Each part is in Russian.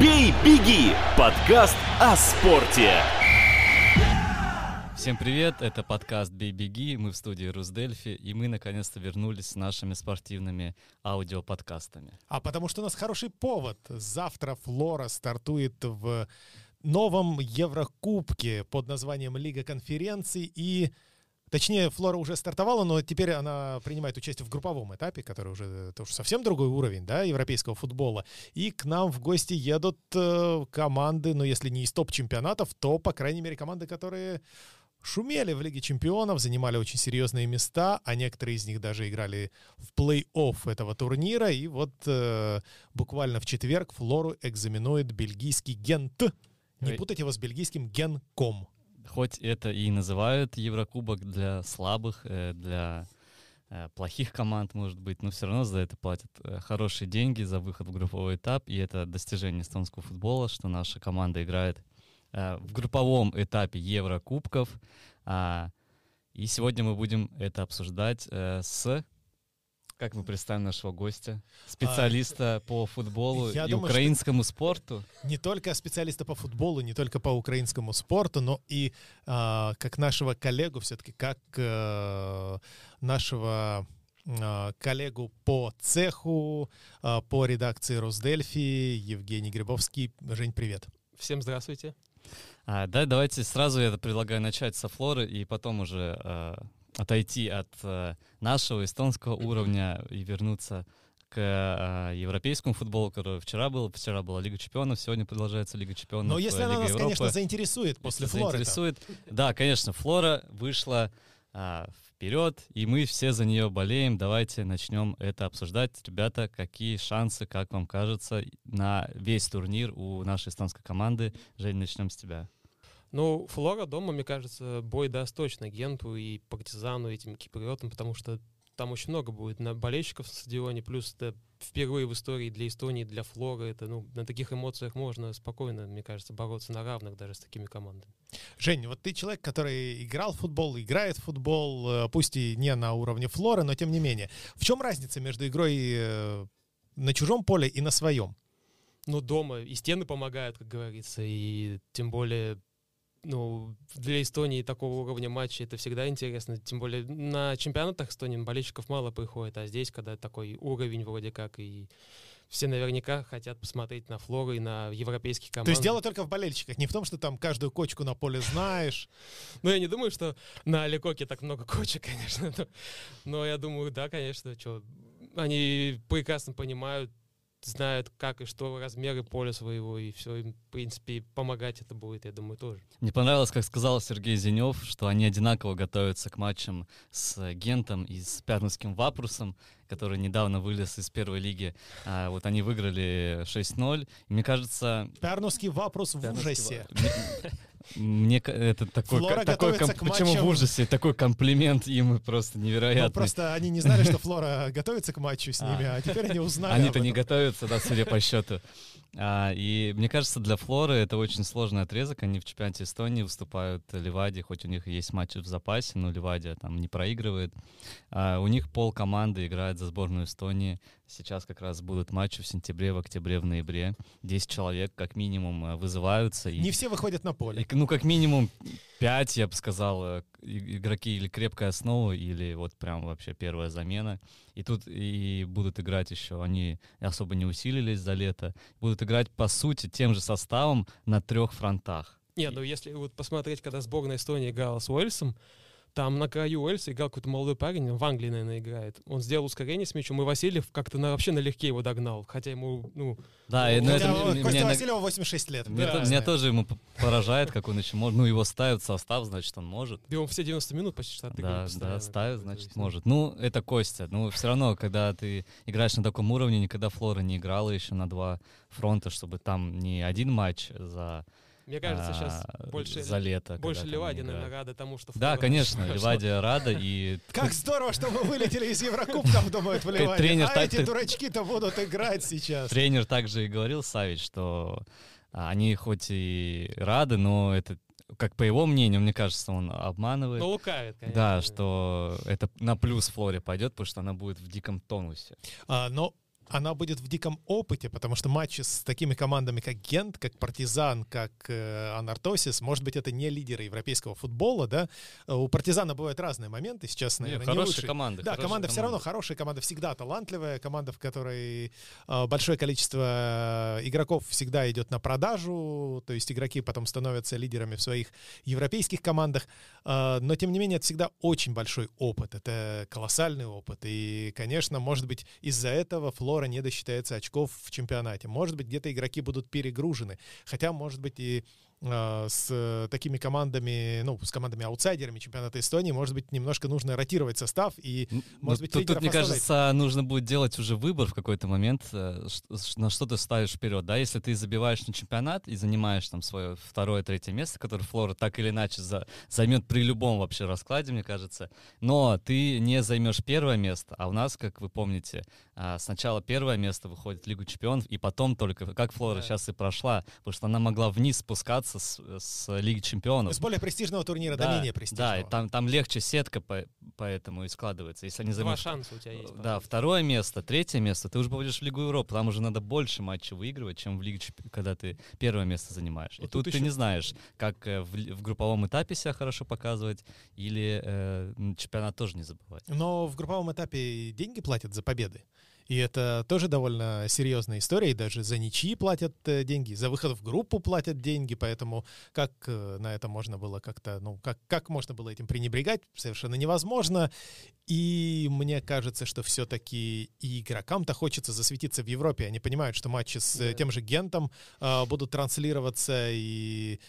«Бей, беги» – подкаст о спорте. Всем привет, это подкаст «Бей, беги», мы в студии Русдельфи, и мы наконец-то вернулись с нашими спортивными аудиоподкастами. А потому что у нас хороший повод. Завтра Флора стартует в новом Еврокубке под названием Лига конференций и Точнее, Флора уже стартовала, но теперь она принимает участие в групповом этапе, который уже это уже совсем другой уровень да, европейского футбола. И к нам в гости едут э, команды, ну, если не из топ-чемпионатов, то, по крайней мере, команды, которые шумели в Лиге чемпионов, занимали очень серьезные места, а некоторые из них даже играли в плей-офф этого турнира. И вот э, буквально в четверг Флору экзаменует бельгийский Гент. Не путайте его с бельгийским Генком хоть это и называют Еврокубок для слабых, э, для э, плохих команд, может быть, но все равно за это платят э, хорошие деньги за выход в групповой этап, и это достижение эстонского футбола, что наша команда играет в групповом этапе Еврокубков. А, и сегодня мы будем это обсуждать с как мы представим нашего гостя? Специалиста а, по футболу и думаю, украинскому спорту? Не только специалиста по футболу, не только по украинскому спорту, но и а, как нашего коллегу, все-таки как а, нашего а, коллегу по цеху, а, по редакции Росдельфи, Евгений Грибовский. Жень, привет. Всем здравствуйте. А, да, давайте сразу я предлагаю начать со Флоры и потом уже а, отойти от э, нашего эстонского уровня и вернуться к э, европейскому футболу, который вчера был. Вчера была Лига Чемпионов, сегодня продолжается Лига Чемпионов. Но если Лига она нас, Европы. конечно, заинтересует после если Флоры. Заинтересует. Да, конечно, Флора вышла а, вперед, и мы все за нее болеем. Давайте начнем это обсуждать. Ребята, какие шансы, как вам кажется, на весь турнир у нашей эстонской команды? Жень, начнем с тебя. Ну, Флора дома, мне кажется, бой даст точно Генту и Партизану, этим киприотам, потому что там очень много будет на болельщиков на стадионе, плюс это впервые в истории для Эстонии, для Флоры, это, ну, на таких эмоциях можно спокойно, мне кажется, бороться на равных даже с такими командами. Жень, вот ты человек, который играл в футбол, играет в футбол, э, пусть и не на уровне Флоры, но тем не менее. В чем разница между игрой э, на чужом поле и на своем? Ну, дома и стены помогают, как говорится, и тем более ну, для Эстонии такого уровня матча это всегда интересно. Тем более на чемпионатах Эстонии болельщиков мало приходит, а здесь, когда такой уровень вроде как, и все наверняка хотят посмотреть на Флору и на европейские команды. То есть дело только в болельщиках, не в том, что там каждую кочку на поле знаешь. Ну, я не думаю, что на Алекоке так много кочек, конечно. Но я думаю, да, конечно, что они прекрасно понимают знают, как и что, размеры поля своего, и все им, в принципе, помогать это будет, я думаю, тоже. Мне понравилось, как сказал Сергей Зенев, что они одинаково готовятся к матчам с Гентом и с Пярнским Вапрусом, который недавно вылез из первой лиги. А, вот они выиграли 6-0. мне кажется... Пярнский Вапрус в ужасе. Мне это такой, Флора такой комп... почему в ужасе такой комплимент им просто невероятный. Ну, просто они не знали, что Флора готовится к матчу с ними, а, а теперь они узнали. Они-то не готовятся, да, судя по счету. А, и мне кажется, для Флоры это очень сложный отрезок. Они в чемпионате Эстонии выступают Ливади, хоть у них есть матчи в запасе, но Ливадия там не проигрывает. А, у них пол команды играет за сборную Эстонии. Сейчас как раз будут матчи в сентябре, в октябре, в ноябре. 10 человек как минимум э, вызываются. И, не все выходят на поле. И, ну, как минимум 5, я бы сказал, э, игроки или крепкая основа, или вот прям вообще первая замена. И тут и будут играть еще, они особо не усилились за лето, будут играть по сути тем же составом на трех фронтах. Не, ну если вот посмотреть, когда сборная Эстонии играла с Уэльсом, там на краю Уэльса играл какой-то молодой парень, в Англии, наверное, играет. Он сделал ускорение с мячом, и Васильев как-то на, вообще налегке его догнал. Хотя ему, ну... Да, ну, ну это, Костя меня, Васильева 86 лет. Меня, да, меня тоже ему поражает, как он еще может. Ну, его ставят в состав, значит, он может. И он все 90 минут почти что Да, да, ставят, значит, может. Ну, это Костя. Ну, все равно, когда ты играешь на таком уровне, никогда Флора не играла еще на два фронта, чтобы там не один матч за мне кажется, сейчас а, больше, за лето, больше Ливадия, наверное, рада тому, что... Да, конечно, Ливадия рада. и Как здорово, что мы вылетели из Еврокубков, думают в Ливадии. Тренер а эти дурачки-то будут играть сейчас. Тренер также и говорил, Савич, что они хоть и рады, но это как по его мнению, мне кажется, он обманывает. Ну, лукавит, конечно. Да, что это на плюс Флоре пойдет, потому что она будет в диком тонусе. А, но она будет в диком опыте, потому что матчи с такими командами, как Гент, как Партизан, как э, Анартосис, может быть, это не лидеры европейского футбола, да? У Партизана бывают разные моменты, сейчас, наверное, не, не хорошие лучшие. команды. Да, команда все равно хорошая, команда всегда талантливая, команда, в которой э, большое количество игроков всегда идет на продажу, то есть игроки потом становятся лидерами в своих европейских командах, э, но тем не менее это всегда очень большой опыт, это колоссальный опыт, и, конечно, может быть, из-за этого Флора не досчитается очков в чемпионате, может быть, где-то игроки будут перегружены, хотя, может быть, и с такими командами, ну, с командами-аутсайдерами чемпионата Эстонии, может быть, немножко нужно ротировать состав и, может быть, тут, тут, мне оставлять. кажется, нужно будет делать уже выбор в какой-то момент, э, на что ты ставишь вперед, да, если ты забиваешь на чемпионат и занимаешь там свое второе, третье место, которое Флора так или иначе за, займет при любом вообще раскладе, мне кажется, но ты не займешь первое место, а у нас, как вы помните, сначала первое место выходит в Лигу чемпионов, и потом только, как Флора да. сейчас и прошла, потому что она могла вниз спускаться спускаться с, с Лиги Чемпионов. С более престижного турнира да, до менее престижного. Да, и там, там легче сетка по, поэтому и складывается. Если они займут... Два шанса у тебя есть. Да, второе место, третье место, ты уже попадешь в Лигу Европы, там уже надо больше матчей выигрывать, чем в Лиге Чемпионов, когда ты первое место занимаешь. Вот и тут, тут ты еще... не знаешь, как э, в, в групповом этапе себя хорошо показывать, или э, чемпионат тоже не забывать. Но в групповом этапе деньги платят за победы. И это тоже довольно серьезная история, и даже за ничьи платят э, деньги, за выход в группу платят деньги, поэтому как э, на это можно было как-то, ну, как, как можно было этим пренебрегать, совершенно невозможно. И мне кажется, что все-таки и игрокам-то хочется засветиться в Европе. Они понимают, что матчи с да. тем же Гентом э, будут транслироваться, и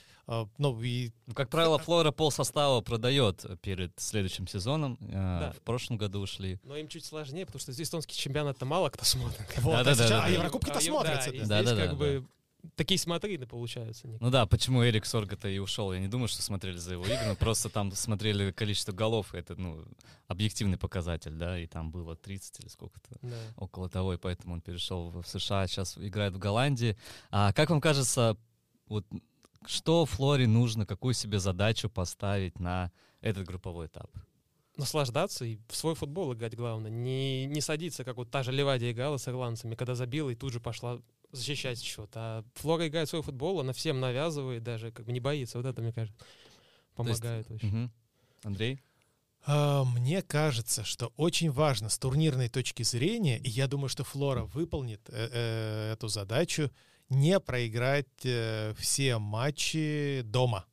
ну, и... Как правило, Флора пол состава продает перед следующим сезоном. А, да. В прошлом году ушли. Но им чуть сложнее, потому что здесь эстонский чемпионат-то мало кто смотрит. Вот, да, а, да, сейчас, да, а Еврокубки-то а, смотрятся. Да, да, здесь да, как да, бы да. такие смотрины получаются. Ну да, почему Эрик Сорга-то и ушел? Я не думаю, что смотрели за его игры, но просто там смотрели количество голов, это, ну, объективный показатель, да, и там было 30 или сколько-то, да. около того, и поэтому он перешел в США, сейчас играет в Голландии. А как вам кажется, вот что Флоре нужно, какую себе задачу поставить на этот групповой этап? наслаждаться и в свой футбол играть главное. Не, не садиться, как вот та же Левадия играла с ирландцами, когда забила и тут же пошла защищать счет. А Флора играет свой футбол, она всем навязывает, даже как бы не боится. Вот это, мне кажется, помогает есть, очень. Угу. Андрей? А, мне кажется, что очень важно с турнирной точки зрения, и я думаю, что Флора выполнит э -э эту задачу, не проиграть э, все матчи дома.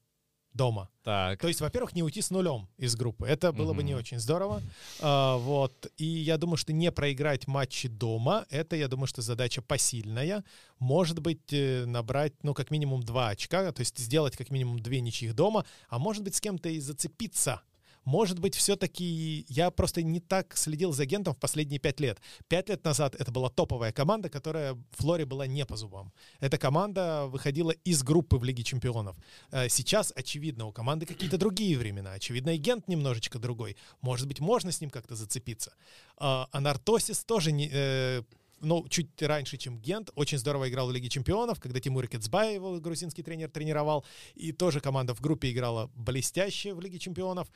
Дома. Так. То есть, во-первых, не уйти с нулем из группы. Это было угу. бы не очень здорово. А, вот. И я думаю, что не проиграть матчи дома, это, я думаю, что задача посильная. Может быть, э, набрать, ну, как минимум два очка, то есть сделать как минимум две ничьих дома, а может быть, с кем-то и зацепиться может быть, все-таки я просто не так следил за агентом в последние пять лет. Пять лет назад это была топовая команда, которая Флоре была не по зубам. Эта команда выходила из группы в Лиге Чемпионов. Э, сейчас, очевидно, у команды какие-то другие времена. Очевидно, агент немножечко другой. Может быть, можно с ним как-то зацепиться. А Нартосис тоже не э, ну, чуть раньше, чем Гент. Очень здорово играл в Лиге Чемпионов, когда Тимур Кецбай, его грузинский тренер, тренировал. И тоже команда в группе играла блестяще в Лиге Чемпионов.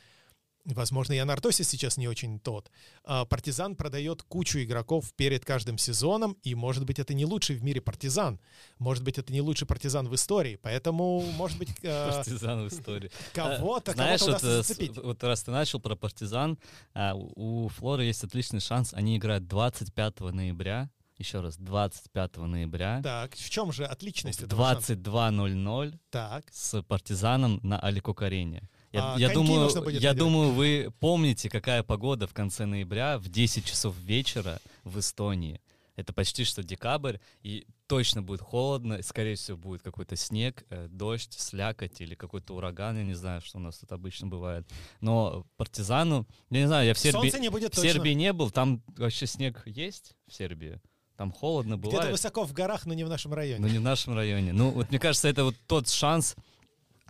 Возможно, и Анартосис сейчас не очень тот. А, партизан продает кучу игроков перед каждым сезоном, и, может быть, это не лучший в мире партизан. Может быть, это не лучший партизан в истории. Поэтому, может быть... А, партизан в истории. Кого-то, Знаешь, вот, э, вот раз ты начал про партизан, а, у Флоры есть отличный шанс. Они играют 25 ноября еще раз, 25 ноября. Так, в чем же отличность 22.00 так. с партизаном на Аликокарене. Я, а, я, думаю, я думаю, вы помните, какая погода в конце ноября в 10 часов вечера в Эстонии. Это почти что декабрь, и точно будет холодно, скорее всего, будет какой-то снег, э, дождь, слякоть или какой-то ураган, я не знаю, что у нас тут обычно бывает. Но партизану, я не знаю, я в Сербии, не, будет в Сербии не был, там вообще снег есть в Сербии? Там холодно бывает. Где-то высоко в горах, но не в нашем районе. Но не в нашем районе. Ну, вот мне кажется, это вот тот шанс,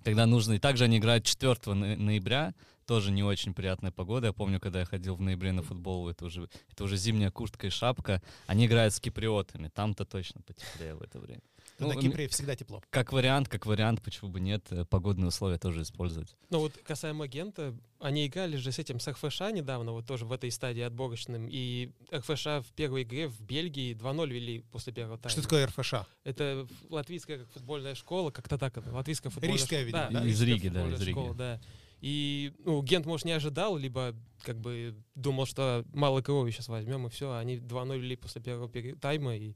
когда нужно. И также они играют 4 ноября, тоже не очень приятная погода. Я помню, когда я ходил в ноябре на футбол, это уже, это уже зимняя куртка и шапка. Они играют с киприотами. Там-то точно потеплее в это время. Ну, на Кипре всегда тепло. Как вариант, как вариант, почему бы нет, э, погодные условия тоже использовать. Ну вот касаемо агента, они играли же с этим, с РФШ недавно, вот тоже в этой стадии отборочным, и РФШ в первой игре в Бельгии 2-0 вели после первого тайма. Что такое РФШ? Это ф- латвийская как футбольная школа, как-то так это, латвийская футбольная Рижская, школа. видимо, Да, да? Из Риги, да, из Риги. школа, да. И, ну, Гент, может, не ожидал, либо как бы думал, что мало крови сейчас возьмем, и все. Они 2-0 вели после первого тайма, и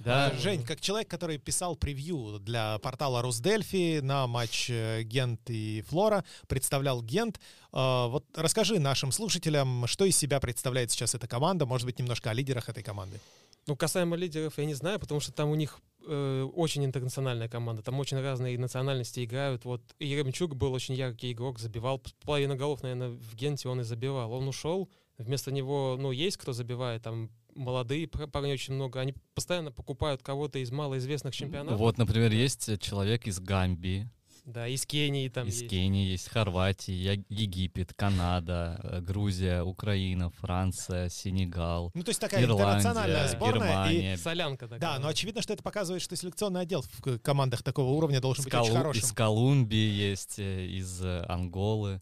Да, А, Жень, как человек, который писал превью для портала Русдельфи на матч э, Гент и Флора, представлял Гент. э, Вот расскажи нашим слушателям, что из себя представляет сейчас эта команда, может быть, немножко о лидерах этой команды. Ну, касаемо лидеров, я не знаю, потому что там у них э, очень интернациональная команда. Там очень разные национальности играют. Вот Еремчук был очень яркий игрок, забивал половину голов, наверное, в Генте он и забивал. Он ушел, вместо него, ну, есть кто забивает, там молодые пар- парни очень много. Они постоянно покупают кого-то из малоизвестных чемпионатов. Вот, например, есть э, человек из Гамбии, Да, из Кении там из есть. Кении, есть Хорватии, Я- Египет, Канада, э, Грузия, Украина, Франция, Сенегал, Ну, то есть такая интернациональная Ирландия, сборная. и- Германия. Солянка такая. Да, но очевидно, что это показывает, что селекционный отдел в к- командах такого уровня должен Из, быть очень хорошим. из Колумбии есть, э, из э, Анголы.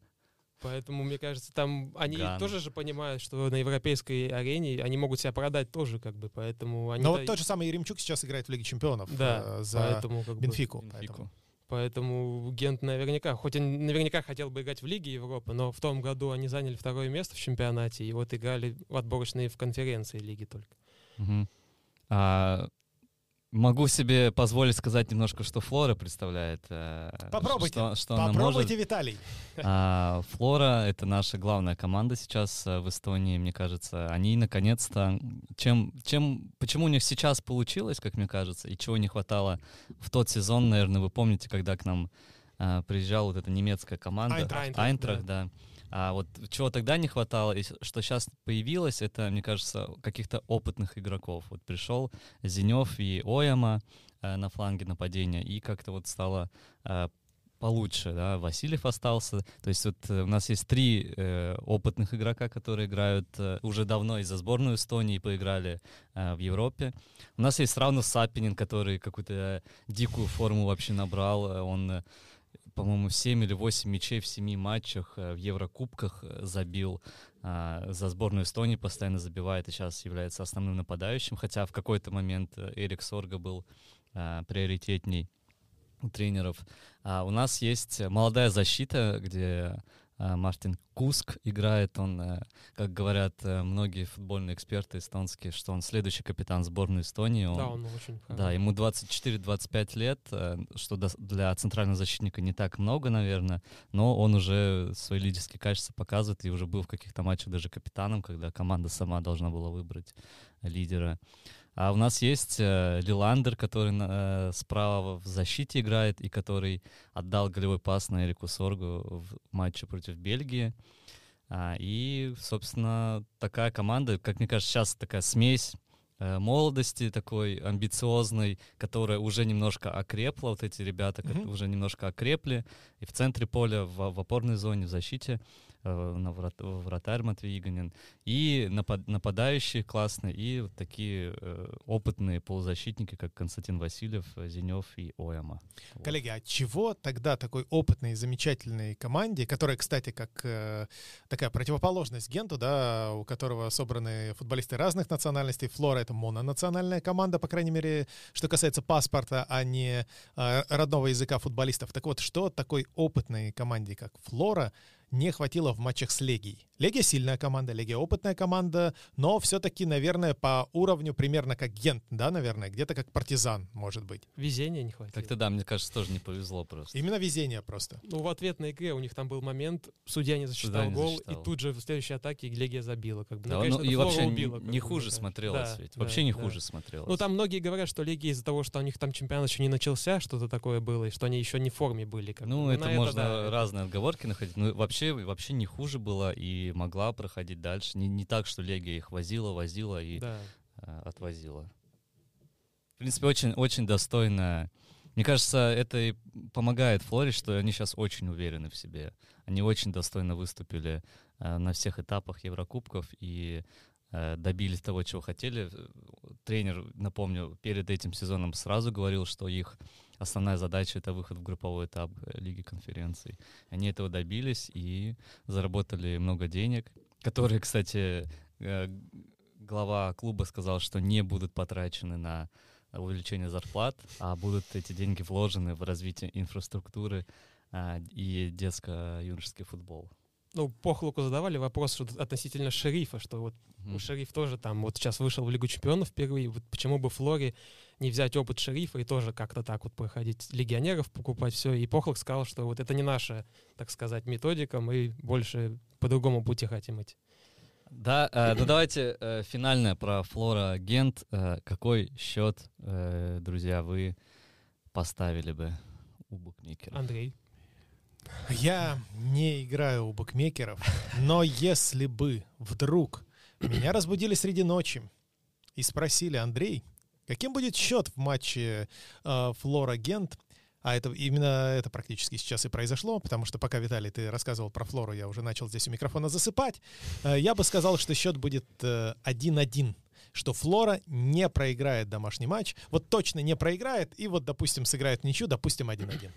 Поэтому, мне кажется, там они Гана. тоже же понимают, что на европейской арене они могут себя продать тоже, как бы, поэтому они... Но вот тот же самый Еремчук сейчас играет в Лиге чемпионов Да, э, за поэтому как бы... Бенфику. Бенфику. поэтому. Поэтому Гент наверняка, хоть он наверняка хотел бы играть в Лиге Европы, но в том году они заняли второе место в чемпионате и вот играли в отборочные в конференции Лиги только. Мгм. А, могу себе позволить сказать немножко, что Флора представляет. э, Попробуйте, Что, что она Попробуйте. Виталий. А, Флора — это наша главная команда сейчас э, в Эстонии, мне кажется. Они наконец-то... Чем, чем, почему у них сейчас получилось, как мне кажется, и чего не хватало в тот сезон, наверное, вы помните, когда к нам а, приезжала вот эта немецкая команда. Айнтрахт. Айнтрахт, да. А вот чего тогда не хватало, и что сейчас появилось, это, мне кажется, каких-то опытных игроков. Вот пришел Зенев и Ояма э, на фланге нападения, и как-то вот стало э, получше, да, Васильев остался. То есть вот э, у нас есть три э, опытных игрока, которые играют э, уже давно и за сборную Эстонии поиграли э, в Европе. У нас есть равно Сапинин, который какую-то э, дикую форму вообще набрал. Э, Он, по-моему, 7 или 8 мячей в 7 матчах э, в Еврокубках э, забил. А, За сборную Эстонии постоянно забивает и сейчас является основным нападающим, хотя в какой-то момент э, Эрик Сорга был а, приоритетней тренеров. А у нас есть молодая защита, где Мартин Куск играет. Он, э, как говорят э, многие футбольные эксперты эстонские, что он следующий капитан сборной Эстонии. Он, Да, он очень да, ему 24-25 лет, э, что для центрального защитника не так много, наверное, но он уже свои лидерские качества показывает и уже был в каких-то матчах даже капитаном, когда команда сама должна была выбрать лидера. А у нас есть э, Лиландер, который э, справа в защите играет и который отдал голевой пас на Эрику Соргу в матче против Бельгии. А, и, собственно, такая команда, как мне кажется, сейчас такая смесь э, молодости такой амбициозной, которая уже немножко окрепла, вот эти ребята Мгм. уже немножко окрепли, и в центре поля, в, в опорной зоне, в защите, на врат- вратарь Матвей Игонин, и напад- нападающие классные, и вот такие э, опытные полузащитники, как Константин Васильев, э, Зенев и Ояма. Вот. Коллеги, а чего тогда такой опытной, замечательной команде, которая, кстати, как э, такая противоположность Генту, да, у которого собраны футболисты разных национальностей, Флора — это мононациональная команда, по крайней мере, что касается паспорта, а не э, родного языка футболистов. Так вот, что такой опытной команде, как Флора, не хватило в матчах с Легией. Легия сильная команда, Легия опытная команда, но все-таки, наверное, по уровню примерно как Гент, да, наверное, где-то как партизан, может быть. Везения не хватило. Как-то да, мне кажется, тоже не повезло просто. Именно везение просто. Ну, в ответной игре у них там был момент, судья не засчитал не гол, засчитал. и тут же в следующей атаке Легия забила. Как бы. Да, ну, конечно, ну, это и вообще убила, не, как не бы, хуже смотрелось Да, ведь. да, Вообще не да. хуже смотрелось. Ну, там многие говорят, что Легия из-за того, что у них там чемпионат еще не начался, что-то такое было, и что они еще не в форме были. Как бы. Ну, На это можно да, это- разные отговорки находить. Ну, вообще, вообще не хуже было и могла проходить дальше. Не, не так, что Легия их возила, возила и Да. э, отвозила. В принципе, очень, очень достойная Мне кажется, это и помогает Флоре, что они сейчас очень уверены в себе. Они очень достойно выступили э, на всех этапах Еврокубков и добились того, чего хотели. Тренер, напомню, перед этим сезоном сразу говорил, что их основная задача — это выход в групповой этап э, Лиги конференций. Они этого добились и заработали много денег, которые, кстати, э, глава клуба сказал, что не будут потрачены на увеличение зарплат, а будут эти деньги вложены в развитие инфраструктуры а, и детско-юношеский футбол. Ну, Похлуку задавали вопрос относительно шерифа, что вот mm. шериф тоже там вот сейчас вышел в Лигу чемпионов впервые, вот почему бы Флоре не взять опыт шерифа и тоже как-то так вот проходить легионеров, покупать все. И Похлук сказал, что вот это не наша, так сказать, методика, мы больше по другому пути хотим идти. Да, э, ну давайте э, финальное про Флора Гент. Э, какой счет, э, друзья, вы поставили бы у букмекера? Андрей. Я не играю у букмекеров, но если бы вдруг меня разбудили среди ночи и спросили, Андрей, каким будет счет в матче э, Флора Гент, а это именно это практически сейчас и произошло, потому что пока, Виталий, ты рассказывал про Флору, я уже начал здесь у микрофона засыпать. Э, я бы сказал, что счет будет 1-1 э, что Флора не проиграет домашний матч. Вот точно не проиграет, и вот, допустим, сыграет ничью, допустим, 1-1.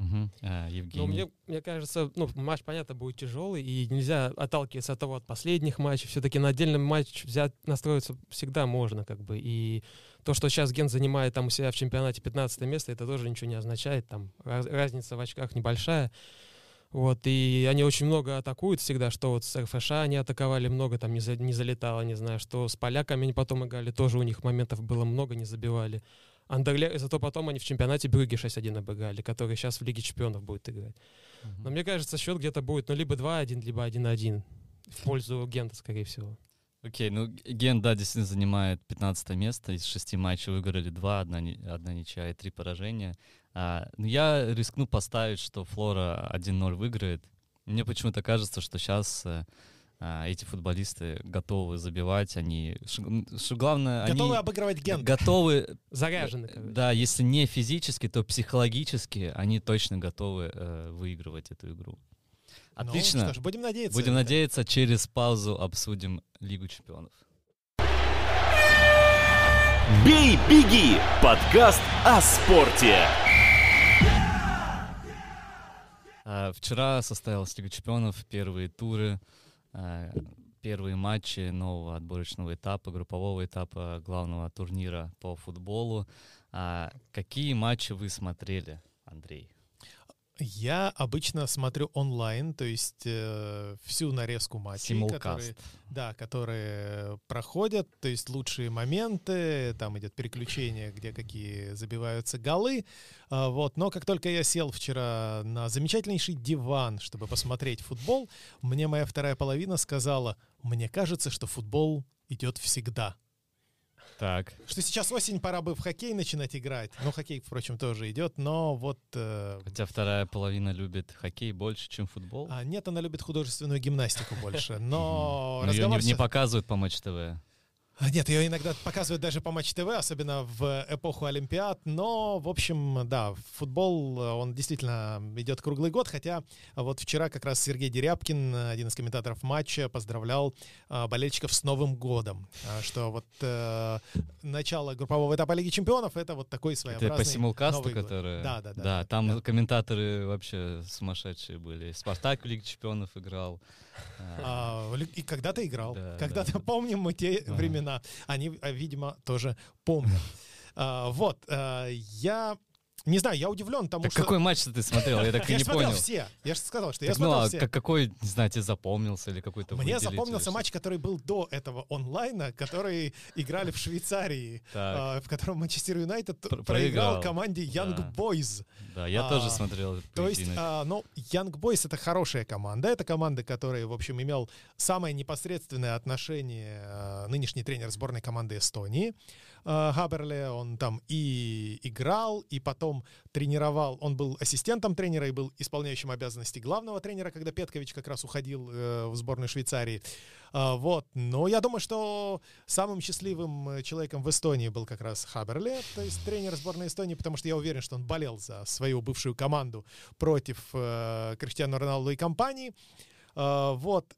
Угу. А, Евгений? Ну, мне, мне кажется, ну, матч, понятно, будет тяжелый, и нельзя отталкиваться от того, от последних матчей. Все-таки на отдельный матч взять, настроиться всегда можно, как бы. И то, что сейчас Ген занимает там у себя в чемпионате 15 место, это тоже ничего не означает. Там раз, разница в очках небольшая. Вот, и они очень много атакуют всегда, что вот с РФШ они атаковали много, там не, за, не залетало, не знаю, что с поляками они потом играли, тоже у них моментов было много, не забивали. Андерле, зато потом они в чемпионате Брюги 6-1 обыграли, который сейчас в Лиге чемпионов будет играть. Uh-huh. Но мне кажется, счет где-то будет ну, либо 2-1, либо 1-1 в пользу Гента, скорее всего. Окей, okay, ну Ген, да, действительно занимает 15 место. Из шести матчей выиграли два, одна, одна ничья и три поражения. А, ну, я рискну поставить, что Флора 1-0 выиграет. Мне почему-то кажется, что сейчас э, эти футболисты готовы забивать, они, что главное, готовы они обыгрывать ген, готовы заряжены, короче. да, если не физически, то психологически они точно готовы э, выигрывать эту игру. Ну, Отлично. Ну, что ж, будем надеяться. Будем надеяться, через паузу обсудим Лигу чемпионов. Бей, беги! Подкаст о спорте. А, вчера состоялась Лига чемпионов, первые туры. Э, первые матчи нового отборочного этапа, группового этапа главного турнира по футболу. А какие матчи вы смотрели, Андрей? Я обычно смотрю онлайн, то есть э, всю нарезку матчей, которые, да, которые проходят, то есть лучшие моменты, там идет переключение, где какие забиваются голы, э, вот. Но как только я сел вчера на замечательнейший диван, чтобы посмотреть футбол, мне моя вторая половина сказала, мне кажется, что футбол идет всегда. Так. Что сейчас осень, пора бы в хоккей начинать играть. Ну, хоккей, впрочем, тоже идет, но вот... Э... Хотя вторая половина любит хоккей больше, чем футбол. А, нет, она любит художественную гимнастику больше, но... Ее не показывают по Матч ТВ. Нет, ее иногда показывают даже по Матч ТВ, особенно в эпоху Олимпиад. Но, в общем, да, футбол, он действительно идет круглый год. Хотя вот вчера как раз Сергей Дерябкин, один из комментаторов матча, поздравлял а, болельщиков с Новым годом. А, что вот э, начало группового этапа Лиги Чемпионов — это вот такой своеобразный Это по симулкасту, который... Да, да, да. Да, там да. комментаторы вообще сумасшедшие были. Спартак в Лиге Чемпионов играл. А, и когда-то играл. Да, когда-то да. помним мы те ага. времена. Они, а, видимо, тоже помнят. А, вот, а, я не знаю, я удивлен тому, так что... какой матч ты смотрел? Я так и не понял. все. Я же сказал, что я смотрел ну, а все. Как, какой, не знаю, тебе запомнился или какой-то Мне запомнился матч, который был до этого онлайна, который играли в Швейцарии, э, в котором Манчестер Юнайтед Про проиграл команде Young. Boys. Да, я а, тоже смотрел. То есть, а, ну, Young Boys — это хорошая команда. Это команда, которая, в общем, имел самое непосредственное отношение а, нынешний тренер сборной команды Эстонии. Э, Хаберле, он там и играл, и потом тренировал, он был ассистентом тренера и был исполняющим обязанности главного тренера, когда Петкович как раз уходил э, в сборную Швейцарии. А, вот. Но я думаю, что самым счастливым э, человеком в Эстонии был как раз Хаберле, то есть тренер сборной Эстонии, потому что я уверен, что он болел за свою бывшую команду против э, Криштиану Роналду и компании. А, вот.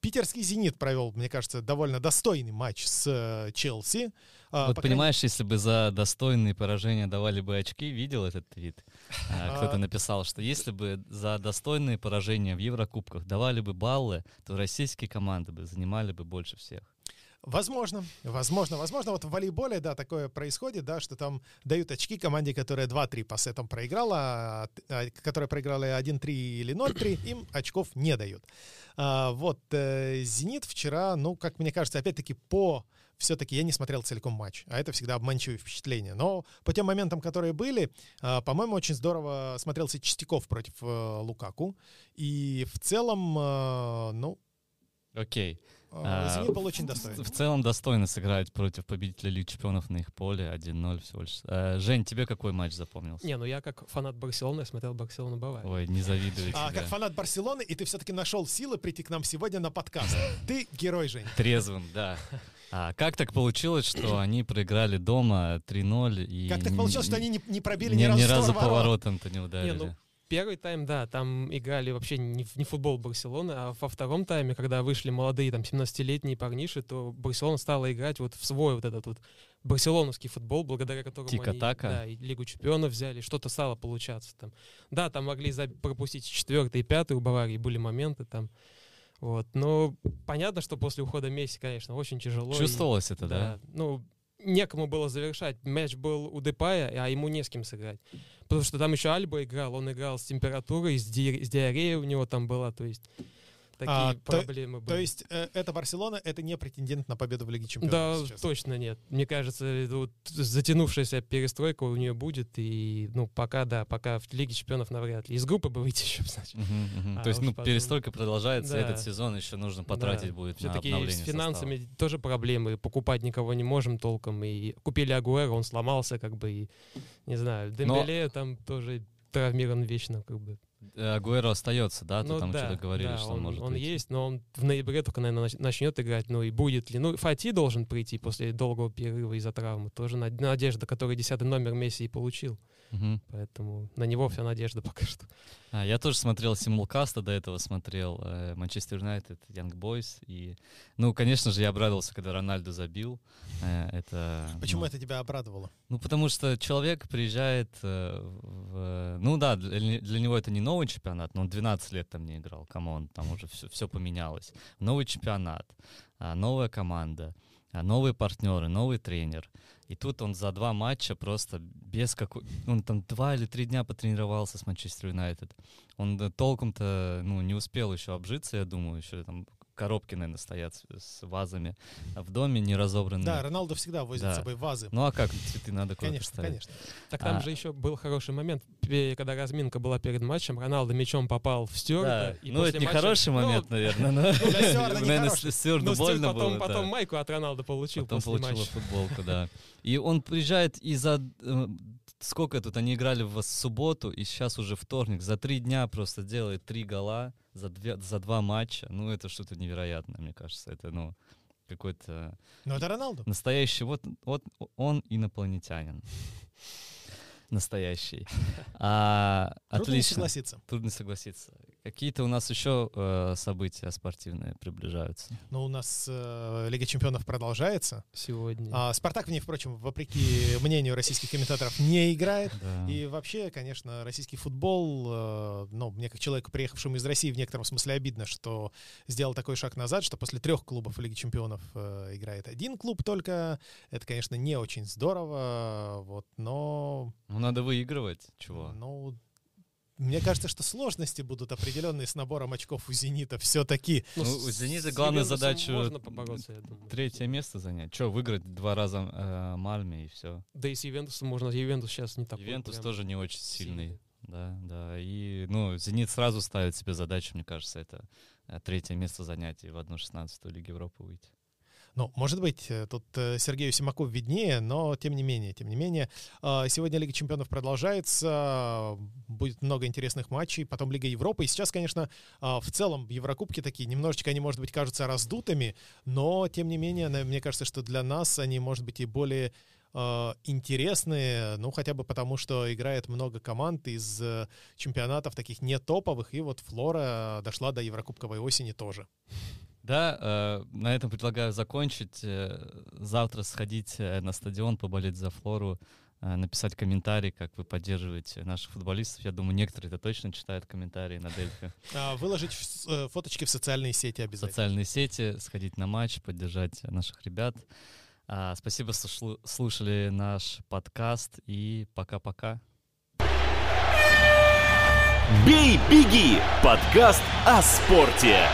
А, питерский «Зенит» провел, мне кажется, довольно достойный матч с э, Челси. А, вот понимаешь, крайней... если бы за достойные поражения давали бы очки, видел этот твит? А, кто-то написал, что если бы за достойные поражения в Еврокубках давали бы баллы, то российские команды бы занимали бы больше всех. Возможно, возможно, возможно. Вот в волейболе, да, такое происходит, да, что там дают очки команде, которая 2-3 по сетам проиграла, а, а, которая проиграла 1-3 или 0-3, им очков не дают. А, вот, э, «Зенит» вчера, ну, как мне кажется, опять-таки по все-таки я не смотрел целиком матч, а это всегда обманчивое впечатление. Но по тем моментам, которые были, а, по-моему, очень здорово смотрелся Чистяков против э, Лукаку. И в целом, э, ну... Окей. Okay. А, Зенит был очень достойный. В целом достойно сыграть против победителей Лиги Чемпионов на их поле 1-0 всего лишь. А, Жень, тебе какой матч запомнился? Не, ну я как фанат Барселоны смотрел Барселону Баварию. Ой, не завидую А как фанат Барселоны, и ты все-таки нашел силы прийти к нам сегодня на подкаст. Ты герой, Жень. Трезвым, да. А как так получилось, что они проиграли дома 3-0 и... Как так получилось, что они не, не пробили ни, ни разу Ни разу поворотом-то не ударили? Не, ну, Первый тайм, да, там играли вообще не, не футбол Барселоны, а во втором тайме, когда вышли молодые, там, 17-летние парниши, то Барселона стала играть вот в свой вот этот вот барселоновский футбол, благодаря которому Тика они да, и Лигу чемпионов взяли, что-то стало получаться там. Да, там могли пропустить четвертый и пятый у Баварии, были моменты там. Вот. Но понятно, что после ухода Месси, конечно, очень тяжело. Чувствовалось и, это, да? да? Ну, некому было завершать. Мяч был у Депая, а ему не с кем сыграть. Потому что там еще Альба играл, он играл с температурой, с, ди- с диареей у него там была, то есть такие а, проблемы то, были. То есть э, это Барселона, это не претендент на победу в Лиге Чемпионов Да, сейчас. точно нет. Мне кажется, вот затянувшаяся перестройка у нее будет, и ну пока, да, пока в Лиге Чемпионов навряд ли. Из группы бы выйти еще, значит. Угу, угу. А, то есть, ну, потом... перестройка продолжается, да. этот сезон еще нужно потратить да. будет Все-таки на обновление с финансами состава. тоже проблемы, покупать никого не можем толком, и купили Агуэра, он сломался, как бы, и, не знаю, Дембеле Но... там тоже травмирован вечно, как бы. Э, Агуэро остается, да? Ты ну, там да, что-то говорили, да, что он, он может Он выйти. есть, но он в ноябре только, наверное, начнет играть. Ну и будет ли? Ну, Фати должен прийти после долгого перерыва из-за травмы. Тоже надежда, который десятый номер Месси и получил. Угу. Поэтому на него вся надежда пока что. А, я тоже смотрел симулкаста, до этого смотрел Манчестер Юнайтед, Янг Бойс. И, ну, конечно же, я обрадовался, когда Рональдо забил. Э, это, Почему ну, это тебя обрадовало? Ну, потому что человек приезжает э, в... Ну да, для, для него это не новый чемпионат, но он 12 лет там не играл. Come on, там уже все, все поменялось. Новый чемпионат, а, новая команда, а, новые партнеры, новый тренер. И тут он за два матча просто без какой... Он там два или три дня потренировался с Манчестер Юнайтед. Он толком-то ну, не успел еще обжиться, я думаю, еще там коробки, наверное, стоят с, с вазами в доме не разобранные. Да, Роналду всегда возит да. с собой вазы. Ну а как, цветы надо куда-то Конечно, ставить. конечно. Так там а. же еще был хороший момент, когда разминка была перед матчем, Роналдо мечом попал в Стюарта. Да. ну, это не матча... хороший момент, ну, наверное. Но... Наверное, Стюарду больно было. Потом майку от Роналда получил Потом получил футболку, да. И он приезжает и за э, сколько тут они играли в субботу, и сейчас уже вторник. За три дня просто делает три гола за, две, за два матча. Ну, это что-то невероятное, мне кажется. Это, ну, какой-то... Ну, это Роналду. Настоящий. Вот, вот он инопланетянин. Настоящий. А, Трудно отлично. согласиться. Трудно согласиться. Какие-то у нас еще э, события спортивные приближаются. Ну, у нас э, Лига чемпионов продолжается. Сегодня. А, Спартак в ней, впрочем, вопреки мнению российских комментаторов, не играет. Да. И вообще, конечно, российский футбол, э, ну, мне как человеку, приехавшему из России, в некотором смысле обидно, что сделал такой шаг назад, что после трех клубов Лиги чемпионов э, играет один клуб только. Это, конечно, не очень здорово, вот, но... Ну, надо выигрывать, чего? Ну, мне кажется, что сложности будут определенные с набором очков у «Зенита» все-таки. Ну, ну у «Зенита» главная задача третье место занять. Что, выиграть два раза э, Мальме и все. Да и с «Ювентусом можно. «Ювентус» сейчас не такой. «Ювентус» прям... тоже не очень сильный. сильный. Да, да. И, ну, «Зенит» сразу ставит себе задачу, мне кажется, это э, третье место занять и в одну шестнадцатую Лиги Европы выйти. Ну, может быть, э, тут э, Сергею Симаку виднее, но тем не менее, тем не менее. А, сегодня Лига Чемпионов продолжается, будет много интересных матчей, потом Лига Европы. И сейчас, конечно, а, в целом Еврокубки такие, немножечко они, может быть, кажутся раздутыми, но тем не менее, мне кажется, что для нас они, может быть, и более а, интересные, ну, хотя бы потому, что играет много команд из э, чемпионатов таких не топовых, и вот Флора дошла до Еврокубковой осени тоже. Да, э, на этом предлагаю закончить. Э, завтра сходить э, на стадион, поболеть за Флору, э, написать комментарий, как вы поддерживаете наших футболистов. Я думаю, некоторые это точно читают комментарии на Дельфи. А, выложить э, фоточки в социальные сети обязательно. В социальные сети, сходить на матч, поддержать наших ребят. А, спасибо, что слушали наш подкаст и пока-пока. Бей, беги! Подкаст о спорте.